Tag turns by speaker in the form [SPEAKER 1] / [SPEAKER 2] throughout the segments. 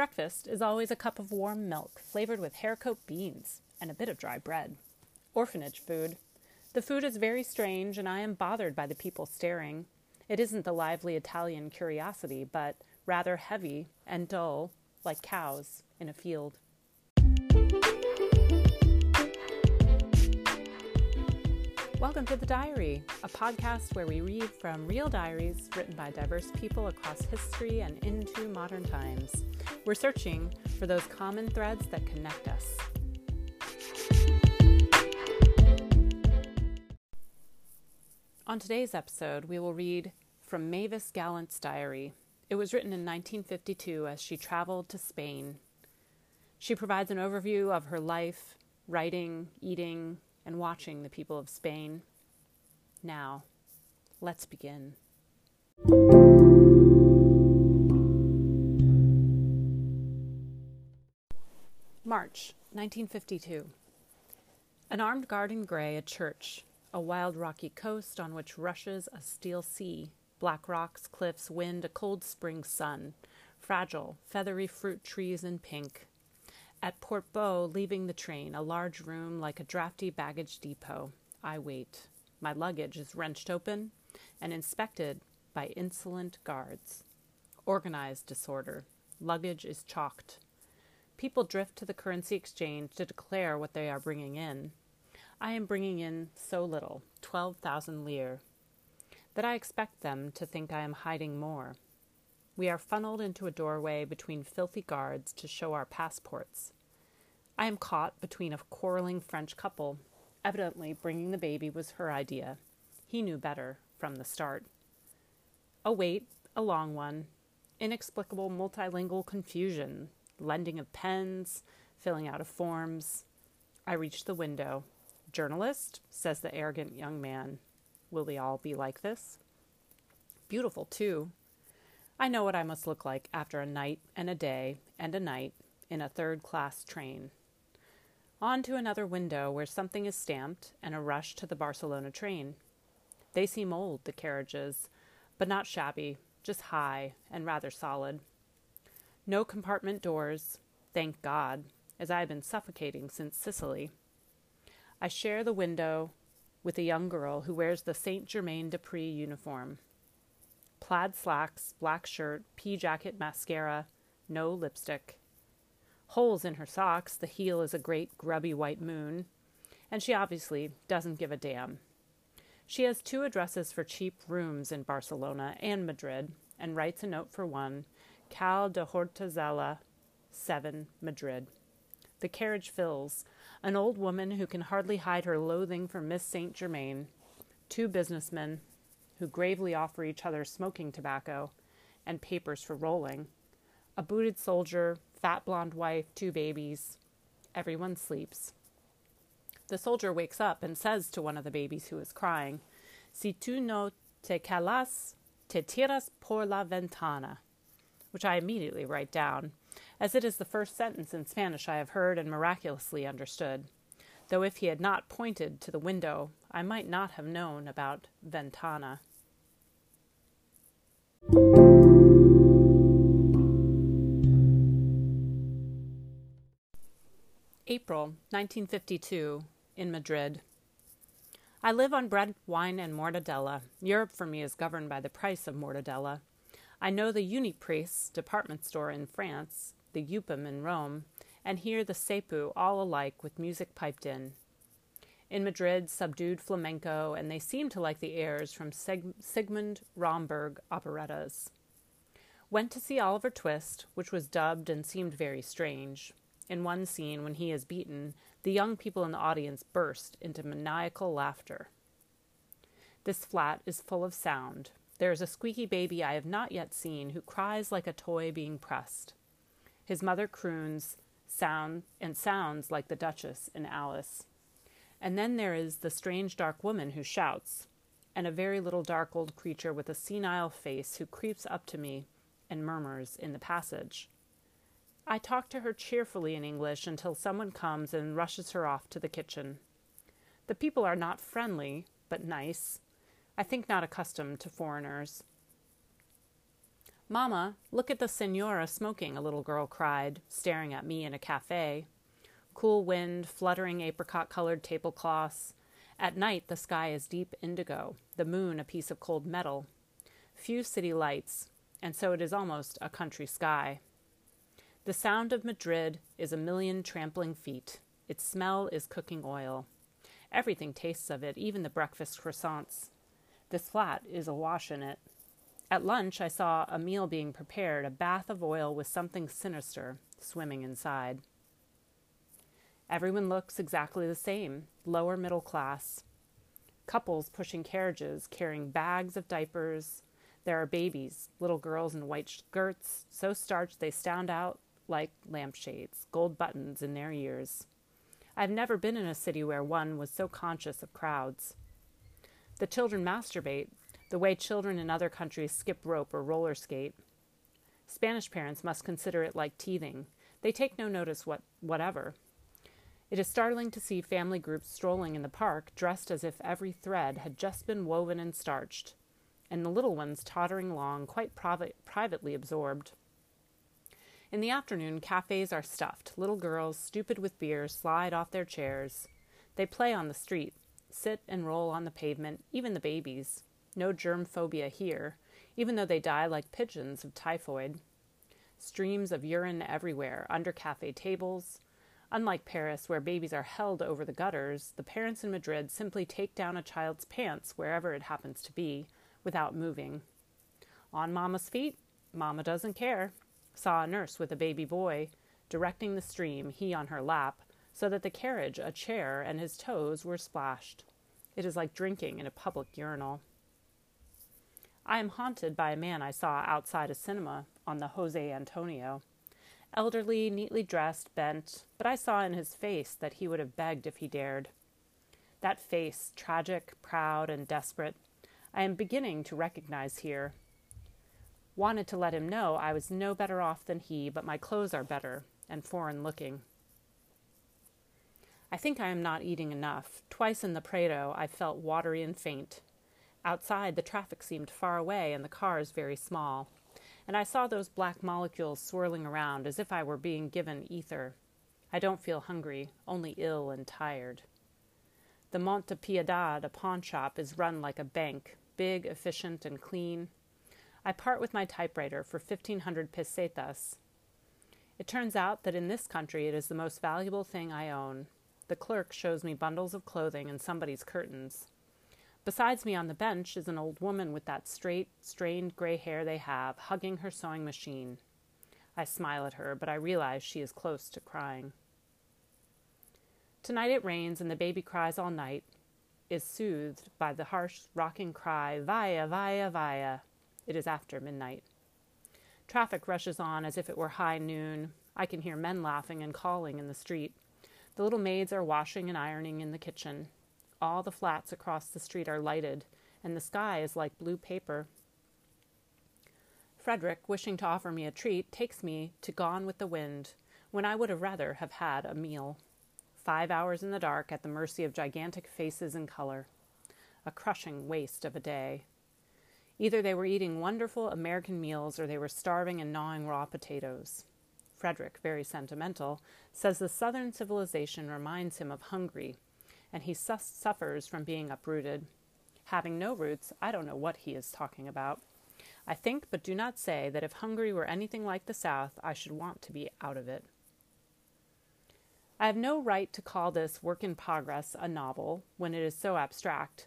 [SPEAKER 1] Breakfast is always a cup of warm milk flavored with Haricot beans and a bit of dry bread. Orphanage food. The food is very strange, and I am bothered by the people staring. It isn't the lively Italian curiosity, but rather heavy and dull, like cows in a field. Welcome to The Diary, a podcast where we read from real diaries written by diverse people across history and into modern times. We're searching for those common threads that connect us. On today's episode, we will read from Mavis Gallant's diary. It was written in 1952 as she traveled to Spain. She provides an overview of her life, writing, eating, and watching the people of Spain. Now, let's begin. March 1952. An armed guard in gray, a church, a wild rocky coast on which rushes a steel sea, black rocks, cliffs, wind, a cold spring sun, fragile, feathery fruit trees in pink, at Portbou, leaving the train, a large room like a drafty baggage depot. I wait. My luggage is wrenched open and inspected by insolent guards. Organized disorder. Luggage is chalked. People drift to the currency exchange to declare what they are bringing in. I am bringing in so little, 12,000 lire, that I expect them to think I am hiding more. We are funneled into a doorway between filthy guards to show our passports. I am caught between a quarreling French couple. Evidently, bringing the baby was her idea. He knew better from the start. A wait, a long one. Inexplicable multilingual confusion, lending of pens, filling out of forms. I reach the window. Journalist, says the arrogant young man. Will they all be like this? Beautiful, too, I know what I must look like after a night and a day and a night in a third class train. On to another window where something is stamped and a rush to the Barcelona train. They seem old, the carriages, but not shabby, just high and rather solid. No compartment doors, thank God, as I have been suffocating since Sicily. I share the window with a young girl who wears the Saint Germain des Prés uniform plaid slacks, black shirt, pea jacket, mascara, no lipstick. Holes in her socks, the heel is a great grubby white moon, and she obviously doesn't give a damn. She has two addresses for cheap rooms in Barcelona and Madrid, and writes a note for one, Cal de Hortaleza, 7, Madrid. The carriage fills. An old woman who can hardly hide her loathing for Miss Saint Germain, two businessmen, who gravely offer each other smoking tobacco and papers for rolling, a booted soldier, fat blonde wife, two babies. Everyone sleeps. The soldier wakes up and says to one of the babies who is crying, Si tu no te calas, te tiras por la ventana, which I immediately write down, as it is the first sentence in Spanish I have heard and miraculously understood though if he had not pointed to the window, I might not have known about ventana. April 1952 in Madrid. I live on bread, wine, and mortadella. Europe for me is governed by the price of mortadella. I know the Uniprix department store in France, the Upim in Rome, and here the Sepu all alike with music piped in. In Madrid, subdued flamenco, and they seem to like the airs from Sig- Sigmund Romberg operettas. Went to see Oliver Twist, which was dubbed and seemed very strange. In one scene, when he is beaten, the young people in the audience burst into maniacal laughter. This flat is full of sound. There is a squeaky baby I have not yet seen who cries like a toy being pressed. His mother croons, sound and sounds like the Duchess in Alice. And then there is the strange dark woman who shouts, and a very little dark old creature with a senile face who creeps up to me and murmurs in the passage. I talk to her cheerfully in English until someone comes and rushes her off to the kitchen. The people are not friendly, but nice. I think not accustomed to foreigners. Mamma, look at the senora smoking, a little girl cried, staring at me in a cafe. Cool wind, fluttering apricot colored tablecloths. At night, the sky is deep indigo, the moon a piece of cold metal. Few city lights, and so it is almost a country sky. The sound of Madrid is a million trampling feet. Its smell is cooking oil. Everything tastes of it, even the breakfast croissants. This flat is awash in it. At lunch, I saw a meal being prepared, a bath of oil with something sinister swimming inside. Everyone looks exactly the same lower middle class. Couples pushing carriages, carrying bags of diapers. There are babies, little girls in white skirts, so starched they stand out like lampshades, gold buttons in their ears. I've never been in a city where one was so conscious of crowds. The children masturbate, the way children in other countries skip rope or roller skate. Spanish parents must consider it like teething. They take no notice what, whatever. It is startling to see family groups strolling in the park dressed as if every thread had just been woven and starched, and the little ones tottering along quite priv- privately absorbed. In the afternoon, cafes are stuffed. Little girls, stupid with beer, slide off their chairs. They play on the street, sit and roll on the pavement, even the babies. No germ phobia here, even though they die like pigeons of typhoid. Streams of urine everywhere, under cafe tables. Unlike Paris, where babies are held over the gutters, the parents in Madrid simply take down a child's pants wherever it happens to be, without moving. On Mama's feet, Mama doesn't care. Saw a nurse with a baby boy, directing the stream, he on her lap, so that the carriage, a chair, and his toes were splashed. It is like drinking in a public urinal. I am haunted by a man I saw outside a cinema on the Jose Antonio. Elderly, neatly dressed, bent, but I saw in his face that he would have begged if he dared. That face, tragic, proud, and desperate, I am beginning to recognize here. Wanted to let him know I was no better off than he, but my clothes are better and foreign looking. I think I am not eating enough. Twice in the Prado I felt watery and faint. Outside, the traffic seemed far away and the cars very small, and I saw those black molecules swirling around as if I were being given ether. I don't feel hungry, only ill and tired. The Monte Piedad, a pawn shop, is run like a bank, big, efficient, and clean. I part with my typewriter for 1500 pesetas. It turns out that in this country it is the most valuable thing I own. The clerk shows me bundles of clothing and somebody's curtains. Besides me on the bench is an old woman with that straight, strained gray hair they have, hugging her sewing machine. I smile at her, but I realize she is close to crying. Tonight it rains and the baby cries all night, is soothed by the harsh, rocking cry, Vaya, Vaya, Vaya. It is after midnight. Traffic rushes on as if it were high noon. I can hear men laughing and calling in the street. The little maids are washing and ironing in the kitchen. All the flats across the street are lighted, and the sky is like blue paper. Frederick, wishing to offer me a treat, takes me to Gone with the Wind, when I would have rather have had a meal. Five hours in the dark at the mercy of gigantic faces and color. A crushing waste of a day. Either they were eating wonderful American meals or they were starving and gnawing raw potatoes. Frederick, very sentimental, says the Southern civilization reminds him of Hungary and he su- suffers from being uprooted. Having no roots, I don't know what he is talking about. I think, but do not say, that if Hungary were anything like the South, I should want to be out of it. I have no right to call this work in progress a novel when it is so abstract.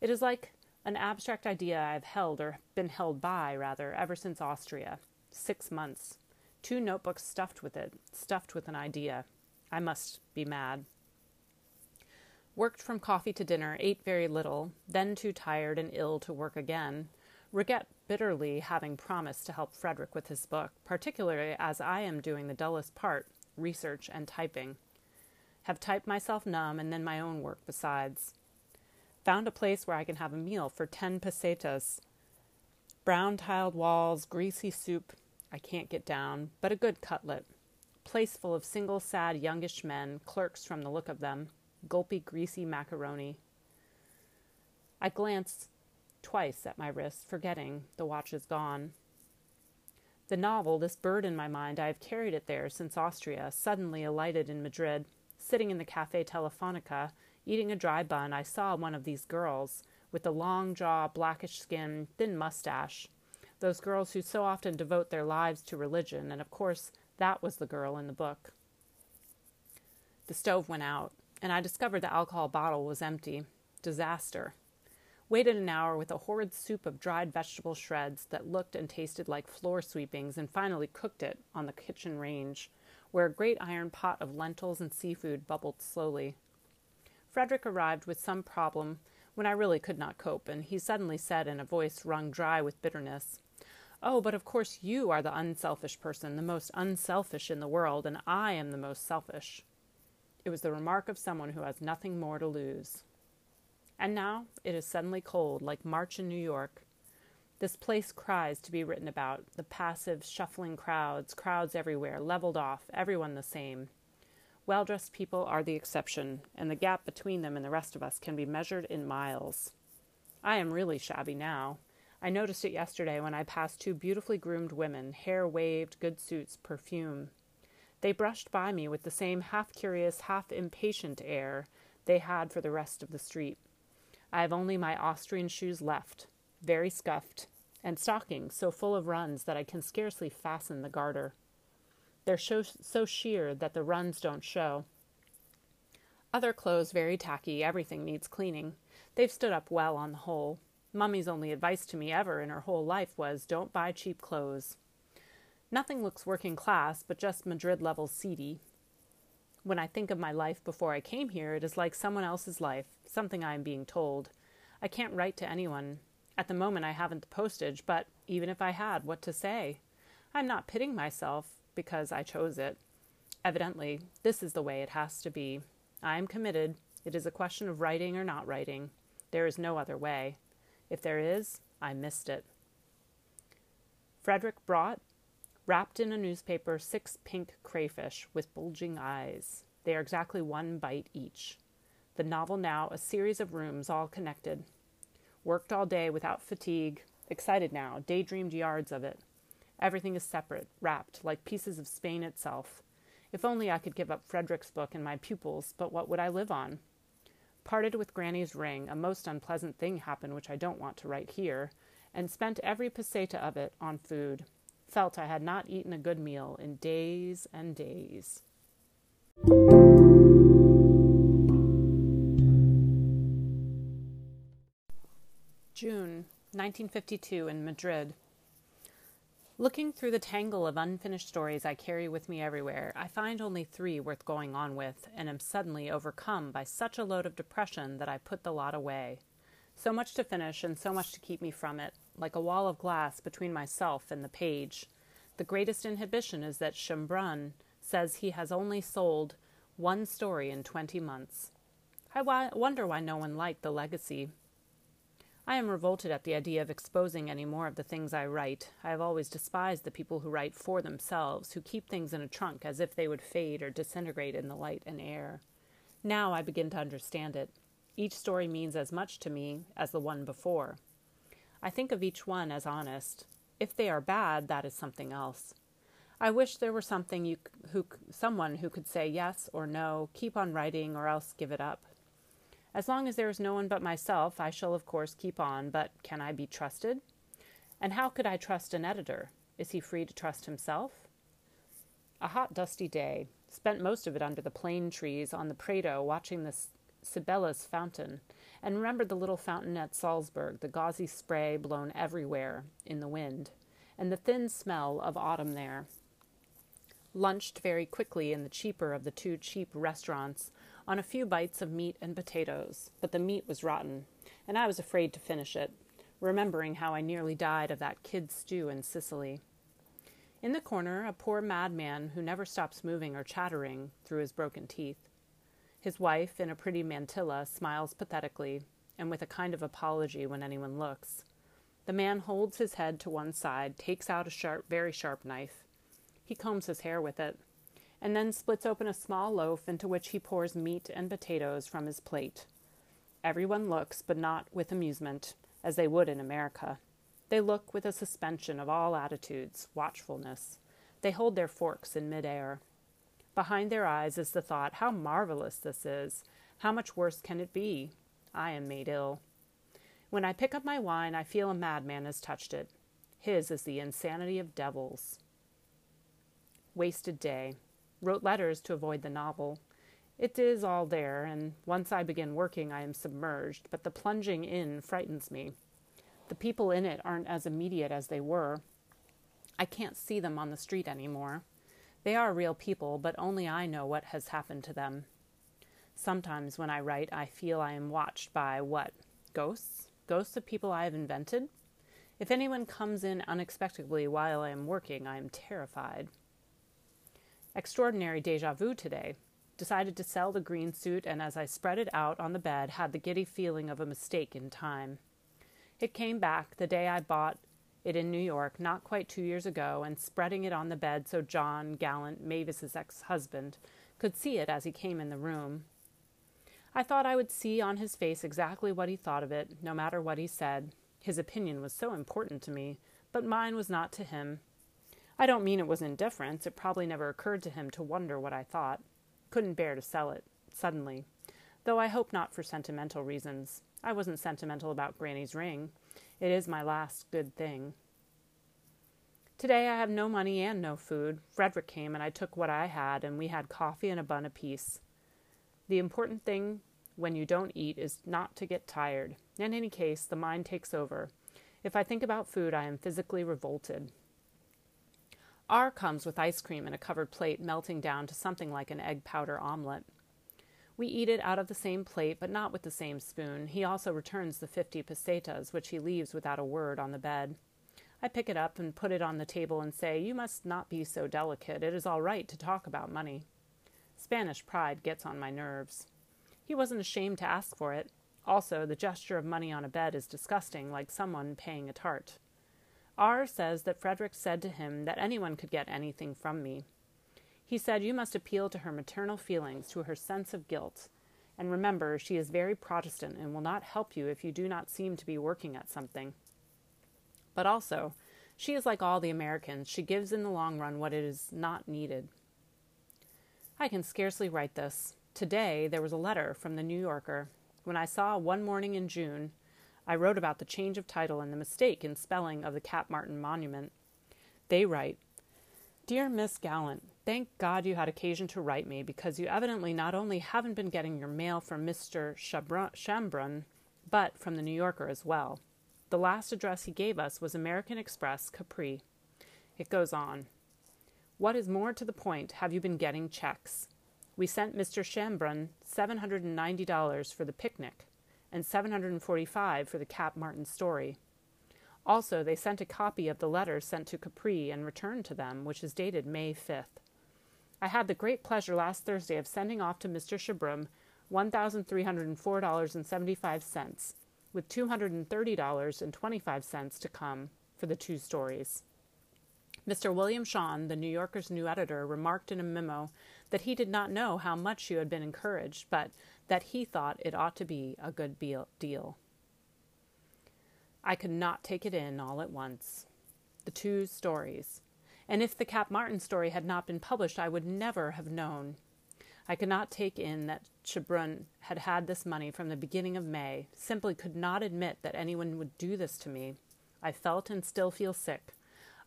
[SPEAKER 1] It is like an abstract idea I've held, or been held by, rather, ever since Austria. Six months. Two notebooks stuffed with it, stuffed with an idea. I must be mad. Worked from coffee to dinner, ate very little, then too tired and ill to work again. Regret bitterly having promised to help Frederick with his book, particularly as I am doing the dullest part research and typing. Have typed myself numb and then my own work besides. Found a place where I can have a meal for ten pesetas. Brown tiled walls, greasy soup I can't get down, but a good cutlet. Place full of single sad youngish men, clerks from the look of them gulpy, greasy macaroni. I glance twice at my wrist, forgetting the watch is gone. The novel, this bird in my mind, I have carried it there since Austria, suddenly alighted in Madrid. Sitting in the Cafe Telefonica, eating a dry bun, I saw one of these girls, with the long jaw, blackish skin, thin mustache. Those girls who so often devote their lives to religion, and of course, that was the girl in the book. The stove went out, and I discovered the alcohol bottle was empty. Disaster. Waited an hour with a horrid soup of dried vegetable shreds that looked and tasted like floor sweepings, and finally cooked it on the kitchen range, where a great iron pot of lentils and seafood bubbled slowly. Frederick arrived with some problem when I really could not cope, and he suddenly said in a voice wrung dry with bitterness, Oh, but of course you are the unselfish person, the most unselfish in the world, and I am the most selfish. It was the remark of someone who has nothing more to lose. And now it is suddenly cold, like March in New York. This place cries to be written about the passive, shuffling crowds, crowds everywhere, leveled off, everyone the same. Well dressed people are the exception, and the gap between them and the rest of us can be measured in miles. I am really shabby now. I noticed it yesterday when I passed two beautifully groomed women, hair waved, good suits, perfume. They brushed by me with the same half curious, half impatient air they had for the rest of the street. I have only my Austrian shoes left, very scuffed, and stockings so full of runs that I can scarcely fasten the garter. They're so, so sheer that the runs don't show. Other clothes very tacky, everything needs cleaning. They've stood up well on the whole. Mummy's only advice to me ever in her whole life was don't buy cheap clothes. Nothing looks working class, but just Madrid level seedy. When I think of my life before I came here, it is like someone else's life, something I am being told. I can't write to anyone. At the moment, I haven't the postage, but even if I had, what to say? I'm not pitting myself because I chose it. Evidently, this is the way it has to be. I am committed. It is a question of writing or not writing. There is no other way. If there is, I missed it. Frederick brought wrapped in a newspaper, six pink crayfish with bulging eyes. They are exactly one bite each. The novel now, a series of rooms all connected. Worked all day without fatigue, excited now, daydreamed yards of it. Everything is separate, wrapped, like pieces of Spain itself. If only I could give up Frederick's book and my pupils, but what would I live on? Parted with Granny's ring, a most unpleasant thing happened which I don't want to write here, and spent every peseta of it on food felt I had not eaten a good meal in days and days. June 1952 in Madrid. Looking through the tangle of unfinished stories I carry with me everywhere, I find only three worth going on with, and am suddenly overcome by such a load of depression that I put the lot away. So much to finish, and so much to keep me from it, like a wall of glass between myself and the page. The greatest inhibition is that Chambrun says he has only sold one story in 20 months. I wonder why no one liked The Legacy. I am revolted at the idea of exposing any more of the things I write. I have always despised the people who write for themselves, who keep things in a trunk as if they would fade or disintegrate in the light and air. Now I begin to understand it. Each story means as much to me as the one before. I think of each one as honest. If they are bad, that is something else. I wish there were something you who someone who could say yes or no, keep on writing or else give it up. As long as there is no one but myself, I shall of course keep on, but can I be trusted? And how could I trust an editor? Is he free to trust himself? A hot, dusty day. Spent most of it under the plane trees on the Prado watching the Cibeles fountain, and remembered the little fountain at Salzburg, the gauzy spray blown everywhere in the wind, and the thin smell of autumn there. Lunched very quickly in the cheaper of the two cheap restaurants on a few bites of meat and potatoes, but the meat was rotten, and I was afraid to finish it, remembering how I nearly died of that kid stew in Sicily. In the corner, a poor madman who never stops moving or chattering through his broken teeth. His wife, in a pretty mantilla, smiles pathetically and with a kind of apology when anyone looks. The man holds his head to one side, takes out a sharp, very sharp knife. He combs his hair with it, and then splits open a small loaf into which he pours meat and potatoes from his plate. Everyone looks, but not with amusement, as they would in America. They look with a suspension of all attitudes, watchfulness. They hold their forks in midair. Behind their eyes is the thought, How marvelous this is! How much worse can it be? I am made ill. When I pick up my wine, I feel a madman has touched it. His is the insanity of devils. Wasted day. Wrote letters to avoid the novel. It is all there, and once I begin working, I am submerged, but the plunging in frightens me. The people in it aren't as immediate as they were. I can't see them on the street anymore. They are real people, but only I know what has happened to them. Sometimes when I write, I feel I am watched by what? Ghosts? Ghosts of people I have invented? If anyone comes in unexpectedly while I am working, I am terrified. Extraordinary deja vu today decided to sell the green suit, and as I spread it out on the bed, had the giddy feeling of a mistake in time. It came back the day I bought it in New York, not quite two years ago, and spreading it on the bed so John Gallant, Mavis's ex husband, could see it as he came in the room. I thought I would see on his face exactly what he thought of it, no matter what he said. His opinion was so important to me, but mine was not to him. I don't mean it was indifference. It probably never occurred to him to wonder what I thought. Couldn't bear to sell it, suddenly. Though I hope not for sentimental reasons. I wasn't sentimental about Granny's ring. It is my last good thing. Today I have no money and no food. Frederick came and I took what I had, and we had coffee and a bun apiece. The important thing when you don't eat is not to get tired. In any case, the mind takes over. If I think about food, I am physically revolted. R comes with ice cream in a covered plate, melting down to something like an egg powder omelet. We eat it out of the same plate, but not with the same spoon. He also returns the fifty pesetas, which he leaves without a word on the bed. I pick it up and put it on the table and say, You must not be so delicate. It is all right to talk about money. Spanish pride gets on my nerves. He wasn't ashamed to ask for it. Also, the gesture of money on a bed is disgusting, like someone paying a tart. R says that Frederick said to him that anyone could get anything from me. He said, You must appeal to her maternal feelings, to her sense of guilt. And remember, she is very Protestant and will not help you if you do not seem to be working at something. But also, she is like all the Americans. She gives in the long run what is not needed. I can scarcely write this. Today there was a letter from the New Yorker. When I saw one morning in June I wrote about the change of title and the mistake in spelling of the Cap Martin monument. They write Dear Miss Gallant, thank God you had occasion to write me because you evidently not only haven't been getting your mail from Mr. Chambrun, but from the New Yorker as well. The last address he gave us was American Express, Capri. It goes on. What is more to the point, have you been getting checks? We sent Mr. Chambrun $790 for the picnic and 745 for the Cap Martin story. Also, they sent a copy of the letter sent to Capri and returned to them, which is dated May 5th. I had the great pleasure last Thursday of sending off to Mr. Chambrun $1,304.75, with $230.25 to come for the two stories. Mr. William Shawn, the New Yorker's new editor, remarked in a memo that he did not know how much you had been encouraged, but that he thought it ought to be a good deal. I could not take it in all at once. The two stories. And if the Cap Martin story had not been published, I would never have known. I could not take in that Chambrun had had this money from the beginning of May, simply could not admit that anyone would do this to me. I felt and still feel sick.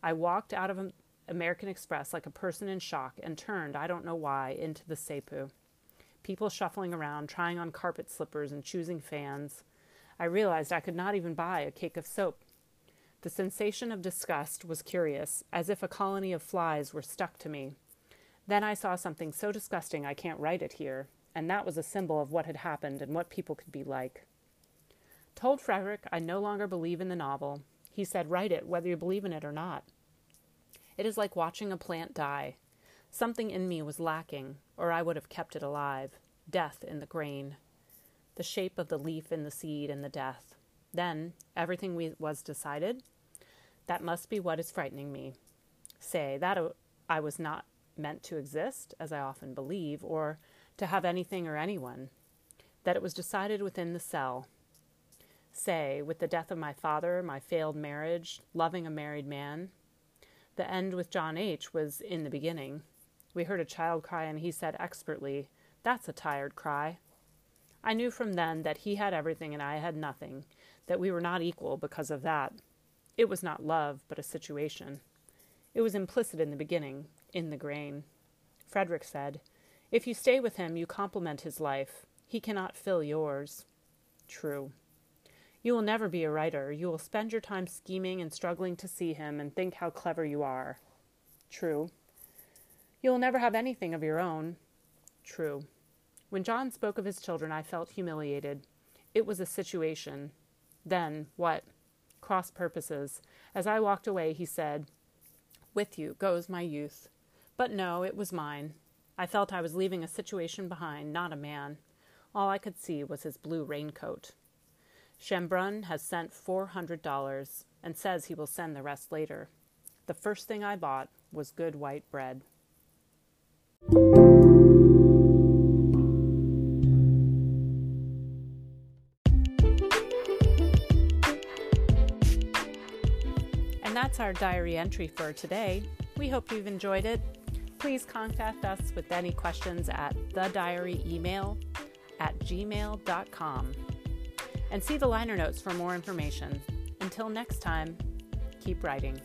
[SPEAKER 1] I walked out of American Express like a person in shock and turned, I don't know why, into the Sepu. People shuffling around, trying on carpet slippers and choosing fans. I realized I could not even buy a cake of soap. The sensation of disgust was curious, as if a colony of flies were stuck to me. Then I saw something so disgusting I can't write it here, and that was a symbol of what had happened and what people could be like. Told Frederick I no longer believe in the novel. He said, Write it, whether you believe in it or not. It is like watching a plant die. Something in me was lacking, or I would have kept it alive. Death in the grain. The shape of the leaf in the seed and the death. Then, everything we, was decided? That must be what is frightening me. Say, that I was not meant to exist, as I often believe, or to have anything or anyone. That it was decided within the cell. say, with the death of my father, my failed marriage, loving a married man. The end with John H. was in the beginning. We heard a child cry, and he said expertly, That's a tired cry. I knew from then that he had everything and I had nothing, that we were not equal because of that. It was not love, but a situation. It was implicit in the beginning, in the grain. Frederick said, If you stay with him, you complement his life. He cannot fill yours. True. You will never be a writer. You will spend your time scheming and struggling to see him and think how clever you are. True. You will never have anything of your own. True. When John spoke of his children, I felt humiliated. It was a situation. Then, what? Cross purposes. As I walked away, he said, With you goes my youth. But no, it was mine. I felt I was leaving a situation behind, not a man. All I could see was his blue raincoat. Chambrun has sent four hundred dollars and says he will send the rest later. The first thing I bought was good white bread. That's our diary entry for today. We hope you've enjoyed it. Please contact us with any questions at the diary email at gmail.com and see the liner notes for more information. Until next time, keep writing.